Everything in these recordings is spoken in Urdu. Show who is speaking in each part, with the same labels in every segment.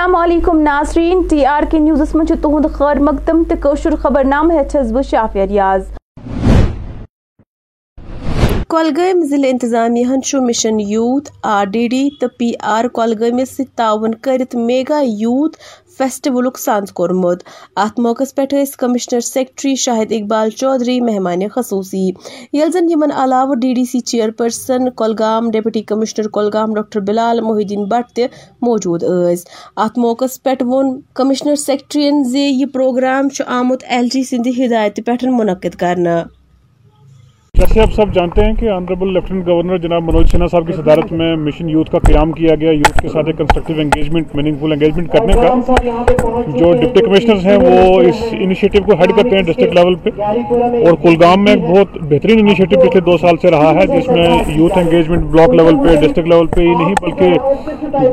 Speaker 1: السلام علیکم، ناظرین، ٹی آر کے نیوزس من تہد خیر مقدم تو کوشر خبر نام ہس بہ شافیہ ریاض کۄلگٲمۍ ضلع انتظامیہ mission youth, R D D تو پی آر کۄلگٲمِس سۭتۍ کرت میگا یوتھ فیسٹِولُک سانٛز کوٚرمُت اَتھ موقعس پٮ۪ٹھ ٲسۍ کٔمِشنر سیکٹری شاہد اقبال چودھری مہمان خصوٗصی ییٚلہِ زن یِمن علاوٕ D D C chairperson Kulgam deputy commissioner Kulgam doctor Bilal Mohiuddin Bhat تہِ موٗجوٗد ٲسۍ اَتھ موقعس پٮ۪ٹھ ووٚن کٔمِشنر سیکٹرین زِ یہِ پروگرام چھُ آمُت ایل جی سٕنٛدِ ہِدایتہٕ پٮ۪ٹھ مُنعقد کرنہٕ
Speaker 2: جیسے آپ سب جانتے ہیں کہ آنریبل لیفٹنٹ گورنر جناب منوج سنہا صاحب کی صدارت میں مشن یوتھ کا قیام کیا گیا یوتھ کے ساتھ ایک constructive engagement meaningful engagement کرنے کا۔ جو ڈپٹی کمشنرز ہیں وہ اس انیشیٹو کو ہیڈ کرتے ہیں ڈسٹرکٹ لیول پہ۔ اور کلگام میں ایک بہت بہترین انیشیٹو پچھلے دو سال سے رہا ہے، جس میں یوتھ انگیجمنٹ بلاک لیول پہ ڈسٹرکٹ لیول پہ ہی نہیں، بلکہ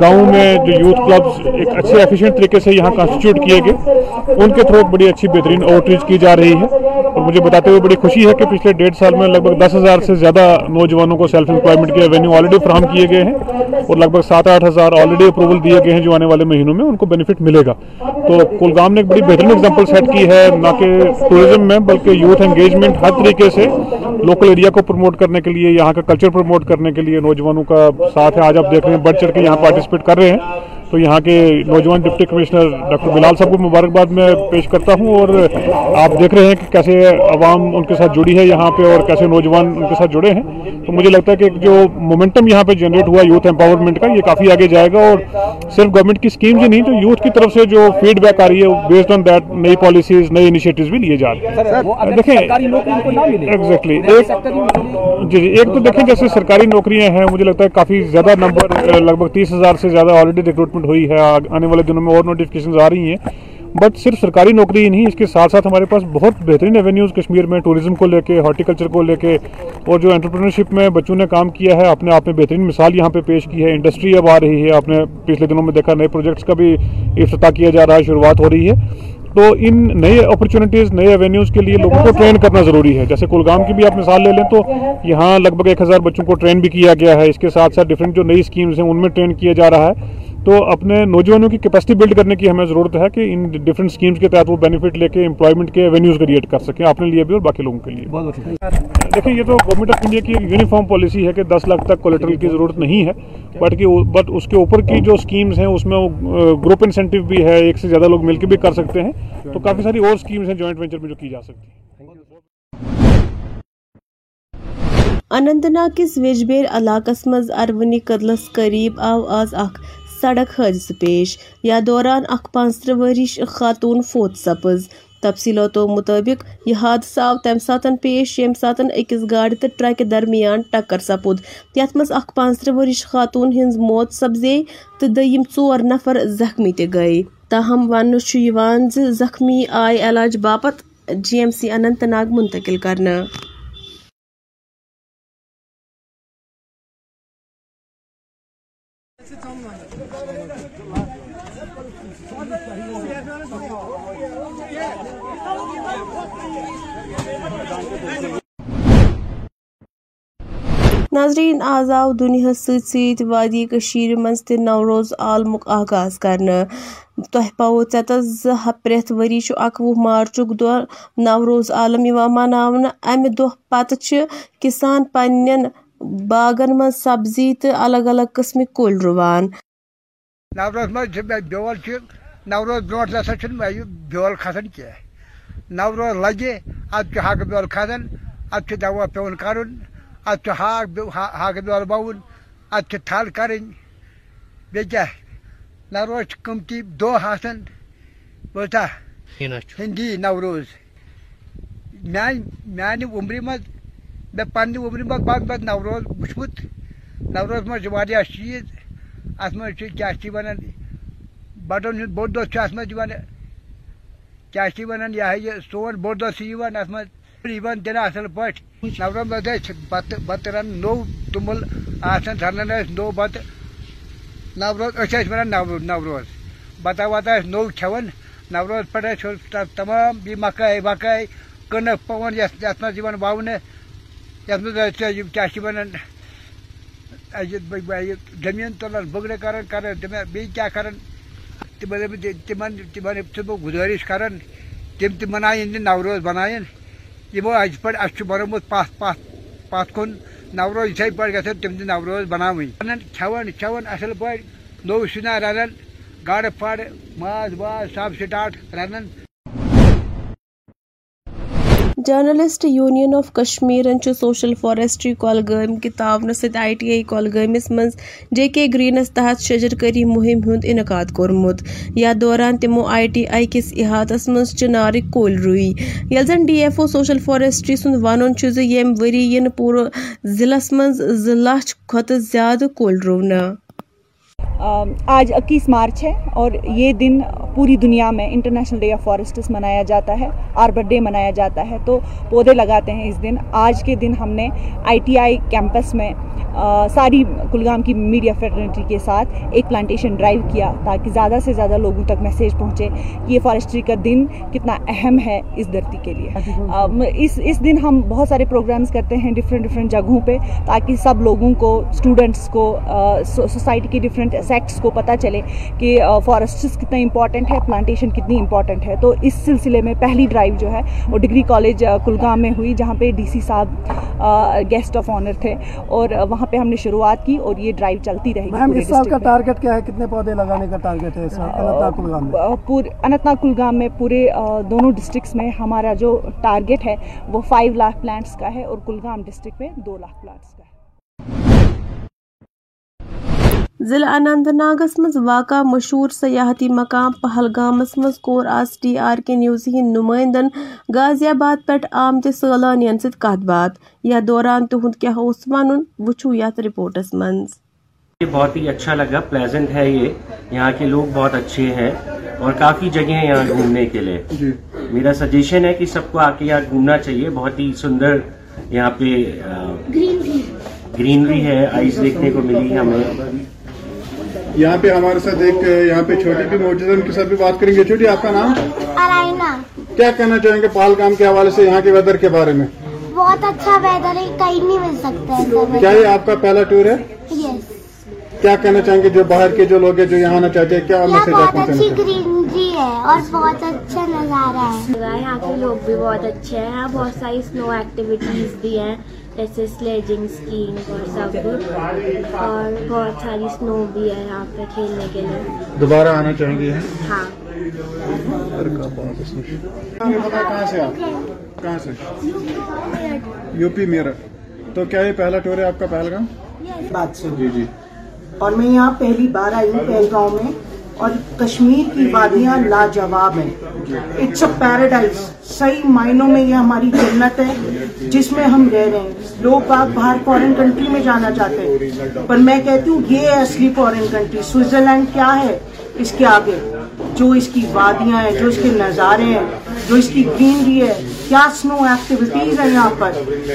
Speaker 2: گاؤں میں جو یوتھ کلبز ایک اچھے ایفیشینٹ طریقے سے یہاں کانسٹیٹیوٹ کیے گئے۔ ان کے تھرو بڑی اچھی بہترین آؤٹ ریچ کی جا رہی ہے۔ اور مجھے بتاتے ہوئے بڑی خوشی ہے کہ پچھلے ڈیڑھ سال میں لگ بھگ دس ہزار سے زیادہ نوجوانوں کو سیلف امپلائمنٹ کے وینیو آلریڈی فراہم کیے گئے ہیں اور لگ بھگ سات آٹھ ہزار آلریڈی اپروول دیے گئے ہیں جو آنے والے مہینوں میں، ان کو بینیفٹ ملے گا۔ تو کلگام نے ایک بڑی بہترین اگزامپل سیٹ کی ہے، نہ کہ ٹوریزم میں، بلکہ یوتھ انگیجمنٹ ہر طریقے سے لوکل ایریا کو پروموٹ کرنے کے لیے، یہاں کا کلچر پروموٹ کرنے کے لیے نوجوانوں کا ساتھ ہے۔ آج آپ دیکھ رہے ہیں، بڑھ چڑھ کے یہاں پارٹیسپیٹ کر رہے ہیں۔ تو یہاں کے نوجوان ڈپٹی کمشنر ڈاکٹر بلال صاحب کو مبارکباد میں پیش کرتا ہوں اور آپ دیکھ رہے ہیں کہ کیسے عوام ان کے ساتھ جڑی ہے یہاں پہ اور کیسے نوجوان ان کے ساتھ جڑے ہیں۔ تو مجھے لگتا ہے کہ جو مومنٹم یہاں پہ جنریٹ ہوا یوتھ امپاورمنٹ کا یہ کافی آگے جائے گا اور صرف گورنمنٹ کی اسکیمز ہی نہیں تو یوتھ کی طرف سے جو فیڈ بیک آ رہی ہے بیسڈ آن دیٹ نئی پالیسیز نئے انیشیٹوز بھی لیے جا رہے ہیں۔ دیکھیں ایگزیکٹلی ایک جی جی ایک تو دیکھیں جیسے سرکاری نوکریاں ہیں مجھے لگتا ہے کافی زیادہ نمبر لگ بھگ تیس ہزار سے زیادہ آلریڈی ریکروٹمنٹ ہوئی ہے آنے والے دنوں میں اور نوٹیفکیشن آ رہی ہیں۔ بٹ صرف سرکاری نوکری ہی نہیں، اس کے ساتھ ساتھ ہمارے پاس بہت بہترین ایونیوز کشمیر میں ٹوریزم کو لے کے ہارٹیکلچر کو لے کے اور جو انٹرپرینرشپ میں بچوں نے کام کیا ہے، اپنے آپ میں بہترین مثال یہاں پہ پیش کی ہے۔ انڈسٹری اب آ رہی ہے، آپ نے پچھلے دنوں میں دیکھا، نئے پروجیکٹس کا بھی افتتاح کیا جا رہا ہے، شروعات ہو رہی ہے۔ تو ان نئے اپرچونیٹیز نئے ایونیوز کے لیے لوگوں کو ٹرین کرنا ضروری ہے۔ جیسے کلگام کی بھی آپ مثال لے لیں تو یہاں لگ بھگ ایک ہزار بچوں کو ٹرین بھی کیا گیا ہے۔ اس کے ساتھ ساتھ ڈفرینٹ جو نئی اسکیمز ہیں، ان میں ٹرین کیا جا رہا ہے۔ تو اپنے نوجوانوں کی کیپیسٹی بلڈ کرنے کی ہمیں ضرورت ہے کہ ان ڈفرینٹ اسکیمز کے تحت وہ بینیفٹ لے کے امپلائمنٹ کے ایونیوز کریٹ کر سکیں اپنے لیے بھی اور باقی لوگوں کے لیے دیکھیں یہ تو گورنمنٹ آف انڈیا کی یونیفارم پالیسی ہے کہ دس لاکھ تک کولیٹرل کی ضرورت نہیں ہے بٹ بٹ اس کے اوپر کی جو اسکیمز ہیں اس میں گروپ انسینٹیو بھی ہے ایک سے زیادہ لوگ مل کے بھی کر سکتے ہیں۔ تو کافی ساری اور اسکیمز ہیں جوائنٹ وینچر میں جو کی جا سکتی ہیں۔
Speaker 1: اننت ناگ کس ویجبیر علاقس مز ارونی قدلس قریب آو آز اخ سڑک حادثہ پیش۔ یا دوران اخ پانچ ورش خاتون فوت سپز۔ تفصیلاتو مطابق یہ حادثہ آو تمہ سات پیش یم سات اکس گاڑی تو ٹرکہ درمیان ٹکر سپود یت مز اخ پانچ ورش خاتون ہنز موت سپزے تو دم ژور نفر زخمی تہ گئی تاہم ون زخمی آئی علاج باپت G M C Anant Nag منتقل کرنا ناظرین آز آو دنیا ست ست وادی کشیر مز تہ نوروز عالمک آغاز کرنا تہ پاو ژتس پریت وری اکوہ مارچک دہ نوروز عالم مناونہ امہ دہ پتہ کسان پنن باغن مز سبزی تو الگ الگ قسمک کل رُوان۔
Speaker 3: نوروز مز بیول نوروز برونٹ نسا بیول کھسان کی نوروز لگہ ادھ ہاکہ بیول کھسان ادھ دوا پیون کرن اتھ ہاک ہاکہ بیول بون اتھ تھل کریں بیٚیہِ نوروز قۭمتی دۄہ آسان بوزا ہِندی نوروز۔ میانہِ میانہِ عمرِ منٛز مےٚ پننہِ عمرِ منٛز بہٕ پتہٕ نوروز وٕچھمُت نوروز منٛز چھِ واریاہ چیٖز اَتھ منٛز چھِ کیٛاہ چھِ وَنان بَٹن ہُنٛد بوٚڑ دۄہ چھُ اَتھ منٛز یِوان کیٛاہ چھِ وَنان یہِ ہا یہِ سون بوٚڑ دۄہ چھُ یِوان اَتھ منٛز یِوان دِنہٕ اَصٕل پٲٹھۍ نوروز منٛز ٲسۍ بَتہٕ بَتہٕ رَن نوٚو توٚمُل آسان رَنان ٲسۍ نوٚو بَتہٕ نوروز اچھا أسۍ ٲسۍ وَنان نو نوروز۔ بَتا وَتا ٲسۍ نوٚو کھٮ۪وان نوروز پٮ۪ٹھ ٲسۍ تمام بیٚیہِ مکٲے وکٲے کٕنٕک پٲنٛژ یَتھ یَتھ منٛز یِوان وَونہٕ یَتھ منٛز ٲسۍ یِم کیٛاہ چھِ وَنان یہِ زٔمیٖن گزارش کران تم تہ منائن نوروز بنائن یمو از پہ اس بنومت پت پت پت کن نوروز یتھے پہ گھن تم تہ نوروز بناوین کھیون چون اصل پہ نو سنا رنان گاڑ پڑ ماز واز سب سٹاٹ رنان
Speaker 1: جرنلسٹ یونین آف کشمیرن سوشل فارسٹری کۄلگٲمۍ کہِ تعاونہٕ سۭتۍ آئی ٹی آئی کۄلگٲمِس منٛز جے کے گرینس تحت شجر کری مہم ہُنٛد انعقاد کوٚرمُت یتھ دوران تِمو آئی ٹی آئی کِس احاطس منٛز چِنارٕکۍ کُلۍ رُوۍ ییٚلہِ زن D F O social forestry سُنٛد ونُن چھُ زِ ییٚمہِ ؤری یِنہٕ پوٗرٕ ضلعس منٛز زٕ لچھ کھۄتہٕ زیادٕ کُلۍ رُونہٕ
Speaker 4: آج اکیس مارچ ہے اور یہ دن پوری دنیا میں انٹرنیشنل ڈے آف فارسٹس منایا جاتا ہے آربر ڈے منایا جاتا ہے۔ تو پودے لگاتے ہیں اس دن۔ آج کے دن ہم نے آئی ٹی آئی کیمپس میں ساری کلگام کی میڈیا فیٹرنیٹی کے ساتھ ایک پلانٹیشن ڈرائیو کیا تاکہ زیادہ سے زیادہ لوگوں تک میسیج پہنچے کہ یہ فارسٹری کا دن کتنا اہم ہے اس دھرتی کے لیے۔ اس اس دن ہم بہت سارے پروگرامز کرتے ہیں ڈفرینٹ ڈفرینٹ جگہوں پہ تاکہ سب لوگوں کو اسٹوڈنٹس کو سوسائٹی کے ڈفرینٹ سیکٹس کو پتہ چلے کہ فارسٹس کتنا امپورٹنٹ ہے پلانٹیشن کتنی امپورٹنٹ ہے۔ تو اس سلسلے میں پہلی ڈرائیو جو ہے وہ ڈگری کالج کلگام میں ہوئی جہاں پہ ڈی سی صاحب گیسٹ آف آنر تھے اور وہاں پہ ہم نے شروعات کی اور یہ ڈرائیو چلتی رہی
Speaker 5: میم اس سال کا ٹارگٹ کیا ہے؟ کتنے پودے لگانے کا ٹارگٹ ہے
Speaker 4: اننت ناگ کلگام میں۔ پورے دونوں ڈسٹرکس میں ہمارا جو ٹارگٹ ہے وہ فائیو لاکھ پلانٹس کا ہے اور کلگام ڈسٹرکٹ میں دو لاکھ پلانٹس کا ہے۔
Speaker 1: ضلع اننت ناگس مز واقع مشہور سیاحتی مقام پہلگامس مز کور آز T R K news Hind نمائندن غازی آباد پہ آمت سیلانین ست کت بات یا دوران تہد کیا ون وچھو یت رپورٹس مز
Speaker 6: بہت ہی اچھا لگا پلیزنٹ ہے یہ۔ یہاں کے لوگ بہت اچھے ہیں اور کافی جگہ ہیں یہاں گھومنے کے لیے۔ جی۔ میرا سجیشن ہے کہ سب کو آ کے یہاں گھومنا چاہیے بہت ہی سندر یہاں پہ گرینری ہے آئس دیکھنے کو ملی ہمیں۔
Speaker 7: یہاں پہ ہمارے ساتھ ایک یہاں پہ چھوٹی بھی موجود ہے ان کے ساتھ بھی بات کریں گے چھوٹی آپ کا نام؟ کیا کہنا چاہیں گے پہلگام کے حوالے سے یہاں کے ویدر کے بارے میں؟
Speaker 8: بہت اچھا ویدر ہے کہیں نہیں مل سکتا
Speaker 7: کیا یہ آپ کا پہلا ٹور ہے؟ کیا کہنا چاہیں گے جو باہر کے جو لوگ ہیں جو یہاں آنا چاہتے ہیں کیا
Speaker 8: بہت اچھی گرینری ہے اور بہت اچھا نظارہ ہے۔
Speaker 9: یہاں کے لوگ بھی بہت اچھے ہیں بہت ساری اسنو ایکٹیویٹیز بھی ہیں۔ جیسے سلیجنگ اسکینگ اور سب اور بہت ساری اسنو بھی ہے یہاں پہ کھیلنے کے لیے۔
Speaker 7: دوبارہ آنا چاہیں گے
Speaker 9: ہاں۔
Speaker 7: کہاں سے آپ؟ کہاں سے؟ یو پی میرا تو کیا یہ پہلا ٹور ہے آپ کا پہلگام؟
Speaker 10: بات سے
Speaker 7: جی جی۔
Speaker 10: اور میں یہاں پہلی بار آئی ہوں پہلگاؤں میں۔ اور کشمیر کی وادیاں لاجواب ہیں۔ اٹس اے پیراڈائز صحیح معنوں میں یہ ہماری جنت ہے جس میں ہم رہ رہے ہیں۔ لوگ آپ باہر فورن کنٹری میں جانا چاہتے ہیں۔ پر میں کہتی ہوں یہ ہے اصلی فورن کنٹری سوئٹزرلینڈ کیا ہے؟ اس کے آگے۔ جو اس کی وادیاں ہیں، جو اس کے نظارے ہیں، جو اس کی گرینری ہے، کیا سنو ایکٹیویٹیز ہیں یہاں پر؟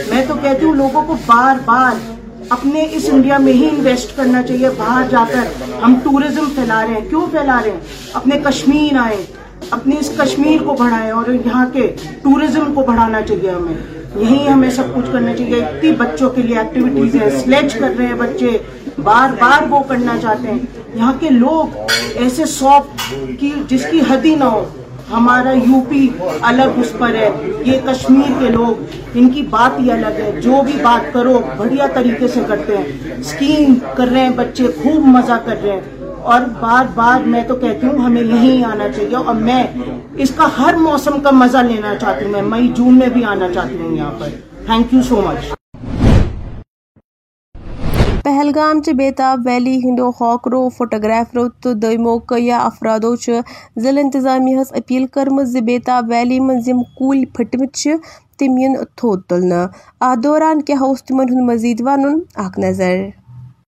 Speaker 10: میں تو کہتی ہوں لوگوں کو بار بار اپنے اس انڈیا میں ہی انویسٹ کرنا چاہیے، باہر جا کر ہم ٹورزم پھیلا رہے ہیں۔ کیوں پھیلا رہے ہیں؟ اپنے کشمیر آئے اپنے اس کشمیر کو بڑھائیں اور یہاں کے ٹورزم کو بڑھانا چاہیے ہمیں۔ یہی ہمیں سب کچھ کرنا چاہیے۔ اتنی بچوں کے لیے ایکٹیویٹیز ہیں سلیچ کر رہے ہیں بچے۔ بار بار وہ کرنا چاہتے ہیں۔ یہاں کے لوگ ایسے سافٹ کی جس کی حد ہی نہ ہو۔ ہمارا یو پی الگ اس پر ہے، یہ کشمیر کے لوگ، ان کی بات ہی الگ ہے۔ جو بھی بات کرو، بڑھیا طریقے سے کرتے ہیں۔ اسکیم کر رہے ہیں بچے، خوب مزہ کر رہے ہیں۔ اور بار بار میں تو کہتی ہوں، ہمیں یہیں آنا چاہیے۔ اور میں اس کا ہر موسم کا مزہ لینا چاہتی ہوں۔ میں مئی، جون میں بھی آنا چاہتی ہوں یہاں پر۔ Thank you so much
Speaker 1: Pahalgam چہ بیتاب ویلی ہندو ہاکرو فوٹوگرافرو تو دمو کیا افرادو ضلع انتظامیہ ہس اپیل کرم بیتاب ویلی مز کل پھٹمت تم ین تھوت تلنا ات دوران کیا اس تمن ہند مزید ون اخ نظر۔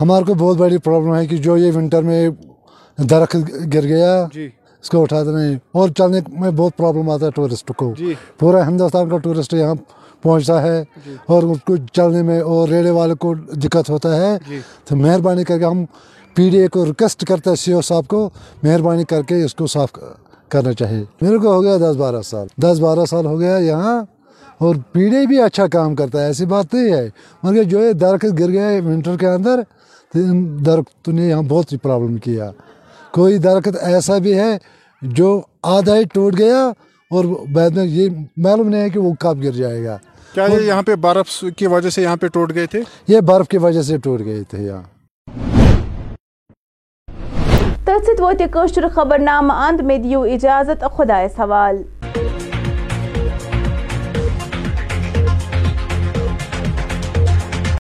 Speaker 5: ہمارے کو بہت بڑی پرابلم ہے کہ جو یہ ونٹر میں درخت گر گیا جی۔ اس کو اٹھاتے نہیں اور چلنے میں بہت پرابلم آتا ہے ٹورسٹ کو۔ جی۔ پورا ہندوستان کا ٹورسٹ یہاں پہنچتا ہے جی۔ اور اس کو چلنے میں اور ریڑے والے کو دقت ہوتا ہے۔ جی۔ تو مہربانی کر کے ہم پی ڈی اے کو ریکویسٹ کرتے ہیں سی او صاحب کو مہربانی کر کے اس کو صاف کرنا چاہیے۔ میرے کو ہو گیا دس بارہ سال۔ دس بارہ سال ہو گیا یہاں اور پی ڈی بھی اچھا کام کرتا ہے ایسی بات نہیں ہے۔ مگر جو یہ درخت گر گئے ونٹر کے اندر تو درخت نے یہاں بہت ہی پرابلم کیا۔ کوئی درخت ایسا بھی ہے جو آدھا ہی ٹوٹ گیا اور بعد میں یہ معلوم نہیں ہے کہ وہ کب گر جائے
Speaker 7: گا۔ کیا یہ یہاں پہ برف کی وجہ سے یہاں پہ ٹوٹ گئے
Speaker 5: تھے؟ یہ برف کی وجہ سے ٹوٹ گئے تھے
Speaker 11: یہاں۔ تتھ سۭتۍ ووت یہِ کٲشُر خبر نامہٕ انٛد مےٚ دِیِو اِجازت خۄدایَس حوالہٕ